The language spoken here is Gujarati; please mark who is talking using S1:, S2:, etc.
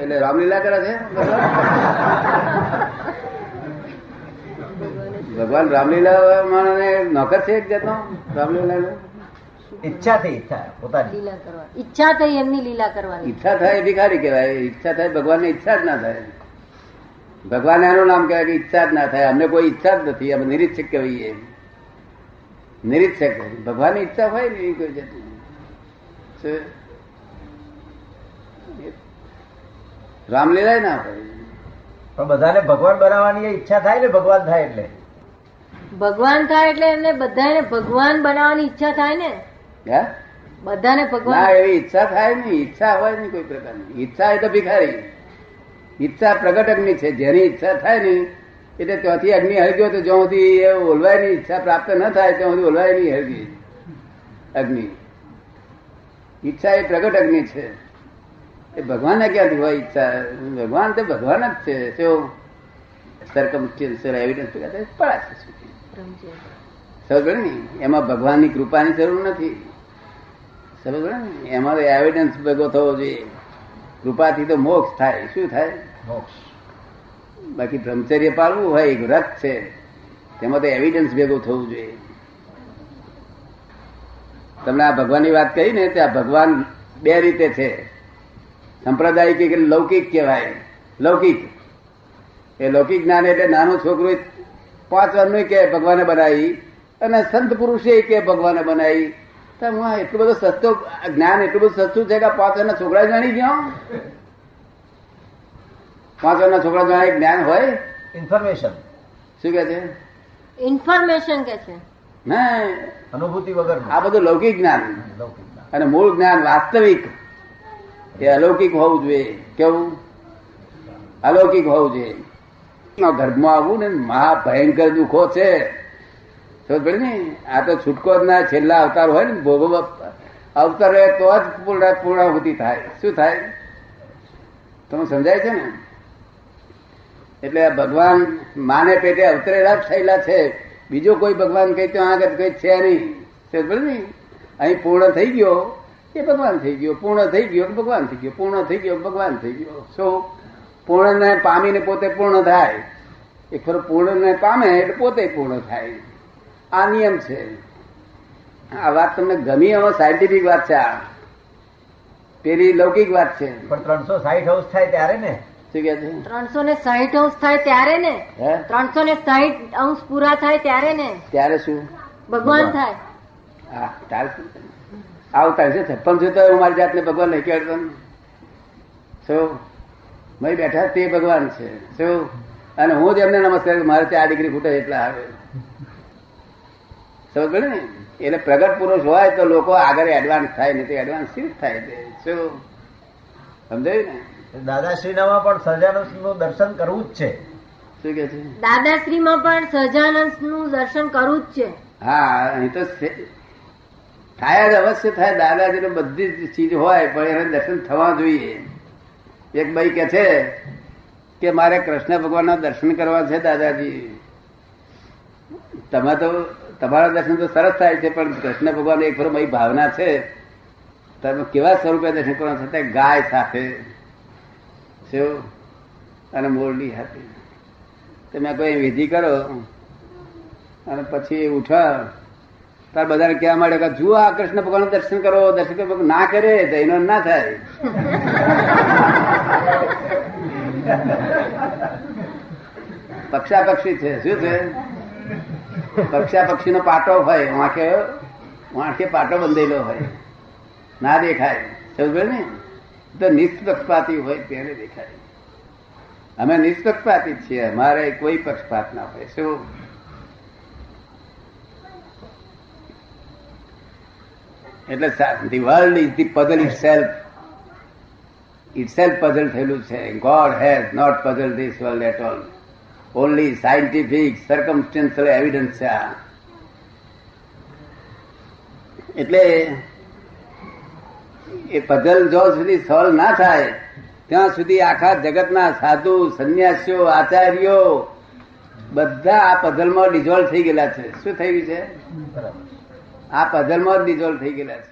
S1: એટલે રામલીલા કરે છે? ભગવાન રામલીલા માણને નોકર છે એક જાતનો રામલીલા
S2: ઈચ્છા થઈ ઈચ્છા પોતાની.
S3: લીલા કરવા. ઈચ્છા થઈ એમની લીલા કરવાની.
S1: ઈચ્છા થાય એ ભિખારી કહેવાય. ઈચ્છા થાય ભગવાનની ઈચ્છા જ ના થાય. ભગવાન એનું નામ કહેવાય કે ઈચ્છા જ ના થાય. અમને કોઈ ઈચ્છા જ નથી. અમે નિરીક્ષક કહીએ નિરીક્ષક. ભગવાનની ઈચ્છા હોય ને એવી કોઈ જાતની. શું? રામલીલા ના
S2: પણ બધાને ભગવાન બનાવવાની ઈચ્છા થાય ને ભગવાન થાય એટલે?
S3: ભગવાન થાય એટલે એમને બધાને ભગવાન બનાવવાની ઈચ્છા થાય ને?
S1: હે?
S3: બધાને
S1: ના
S3: ભગવાન
S1: એવી ઈચ્છા થાય નહીં. ઈચ્છા હોય નહીં કોઈ પ્રકારની. ઈચ્છા એ તો ભિખારી. ઈચ્છા પ્રગટ અગ્નિ છે. જેની ઈચ્છા થાય ને એટલે ત્યાંથી અગ્નિ હળગ્યો તો જ્યાં સુધી એ ઓલવાયની ઈચ્છા પ્રાપ્ત ન થાય ત્યાં સુધી ઓલવાય નહીં હળગી અગ્નિ. ઈચ્છા એ પ્રગટ અગ્નિ છે. એ ભગવાનને ક્યાંથી હોય? ઈચ્છા ભગવાન તો ભગવાન જ છે. શું સરકમસ્ટેન્શિયલ એવિડન્સ પડાશે. સમજ ને એમાં ભગવાનની કૃપાની જરૂર નથી. સમજ ને એમાં તો એવિડન્સ ભેગો થવો જોઈએ. કૃપાથી તો મોક્ષ થાય. શું થાય?
S2: મોક્ષ.
S1: બાકી બ્રહ્મચર્ય પાળવું હોય એક વ્રત છે. તેમાં તો એવિડન્સ ભેગો થવું જોઈએ. તમને આ ભગવાનની વાત કહી ને ત્યાં ભગવાન બે રીતે છે. સંપ્રદાયિક કે લૌકિક કહેવાય. લૌકિક. એ લૌકિક જ્ઞાન એટલે નાનું છોકરું પાંચ વર્ષનું કે ભગવાને બનાવી અને સંત પુરુષે કે ભગવાને બનાવી. તો હું આ એટલું બધું સસ્તો જ્ઞાન એટલું બધું સસ્તું છે કે પાંચ વારના છોકરા જાણી ગયો પાંચ વારના છોકરા જાણે જ્ઞાન હોય?
S2: ઇન્ફોર્મેશન
S1: શું કે છે?
S3: ઇન્ફોર્મેશન કે છે.
S1: ના.
S2: અનુભૂતિ વગર
S1: આ બધું લૌકિક જ્ઞાન. અને મૂળ જ્ઞાન વાસ્તવિક. એ અલૌકિક હોવું જોઈએ. કેવું? અલૌકિક હોવું જોઈએ. ગર્ભમાં આવવું ને મહા ભયંકર દુઃખો છે. સમજ આ તો છૂટકો ના, છેલ્લા અવતાર હોય ને ભોગવ અવતાર હોય તો જ પૂર્ણ, પૂર્ણાહુતિ થાય. શું થાય? તમે સમજાય છે ને? એટલે ભગવાન માને પેટે અવતરેલા થયેલા છે. બીજો કોઈ ભગવાન કઈ ત્યાં આગળ કઈ છે નહીં. સમજ ને અહીં પૂર્ણ થઈ ગયો. એ ભગવાન થઈ ગયો પૂર્ણ થઈ ગયો ભગવાન થઈ ગયો પૂર્ણ થઈ ગયો ભગવાન થઈ ગયો. શું પૂર્ણને પામીને પોતે પૂર્ણ થાય. એ ખરો પૂર્ણને પામે એટલે પોતે પૂર્ણ થાય. આ નિયમ છે. આ વાત તમને ગમી એમાં સાયન્ટિફિક વાત છે આ. પેલી લૌકિક વાત છે.
S2: પણ ત્રણસો સાહીઠ હાઉસ થાય ત્યારે ને?
S1: શું કે છે?
S3: ત્રણસો ને સાહીઠ અંશ થાય ત્યારે ને? ત્રણસો ને સાહીઠ અંશ પૂરા થાય ત્યારે ને?
S1: ત્યારે શું?
S3: ભગવાન. થાય.
S1: હા તારે આવતા છે છપ્પન છે તો હું મારી જાતને ભગવાન નહીં કહેતો. શું? મય બેઠા તે ભગવાન છે. શું? અને હું જ એમને નમસ્કાર મારે ત્યાં આ ડિગ્રી ખૂટે એટલા આવે. સમજ ને? એટલે પ્રગટ પુરુષ હોય તો લોકો આગળ એડવાન્સ થાય ને તે એડવાન્સ શિફ્ટ થાય તે શું? સમજાયું ને?
S2: દાદાશ્રીનામાં પણ સહજાનંદનું દર્શન કરવું જ છે.
S1: શું કે છે?
S3: દાદાશ્રીમાં પણ સહજાનંદનું દર્શન કરવું જ છે.
S1: હા અહીં તો થાય જ અવશ્ય થાય, દાદાજીને બધી જ ચીજ હોય, પણ એને દર્શન થવા જોઈએ. એક ભાઈ કે છે કે મારે કૃષ્ણ ભગવાનના દર્શન કરવા છે, દાદાજી. તમે તો, તમારા દર્શન તો સરસ થાય છે, પણ કૃષ્ણ ભગવાન એક મારી ભાવના છે. તમે કેવા સ્વરૂપે દર્શન કરવા સાથે ગાય સાથે. અને મોરલી સાથે. તમે કોઈ વિધિ કરો અને પછી ઉઠા. તાર બધાને કહેવા માંડે કે જુઓ આ કૃષ્ણ ભગવાન દર્શન કરો દર્શન કરો ના કરે તો એનો ના થાય. પક્ષા પક્ષી છે, શું છે? પક્ષા પક્ષી નો પાટો હોય વાંખે વાંખે પાટો બંધેલો હોય. ના દેખાય. સમજ ને? તો નિષ્પક્ષપાતી હોય તેને દેખાય. અમે નિષ્પક્ષપાતી છીએ. અમારે કોઈ પક્ષપાત ના હોય. શું? એટલે the world is the puzzle itself itself puzzle થયેલું છે. God has not puzzle this world at all only scientific circumstantial evidence છે આ. એટલે એ પઝલ જો સુધી સોલ્વ ના થાય, ત્યાં સુધી આખા જગતના સાધુ, સંન્યાસીઓ, આચાર્યો બધા આ પઝલમાં ડિઝોલ્વ થઈ ગયેલા છે. શું થયું છે?
S2: બરાબર.
S1: આ પઝલમાં જ ડિઝોલ્વ થઈ ગયેલા છે.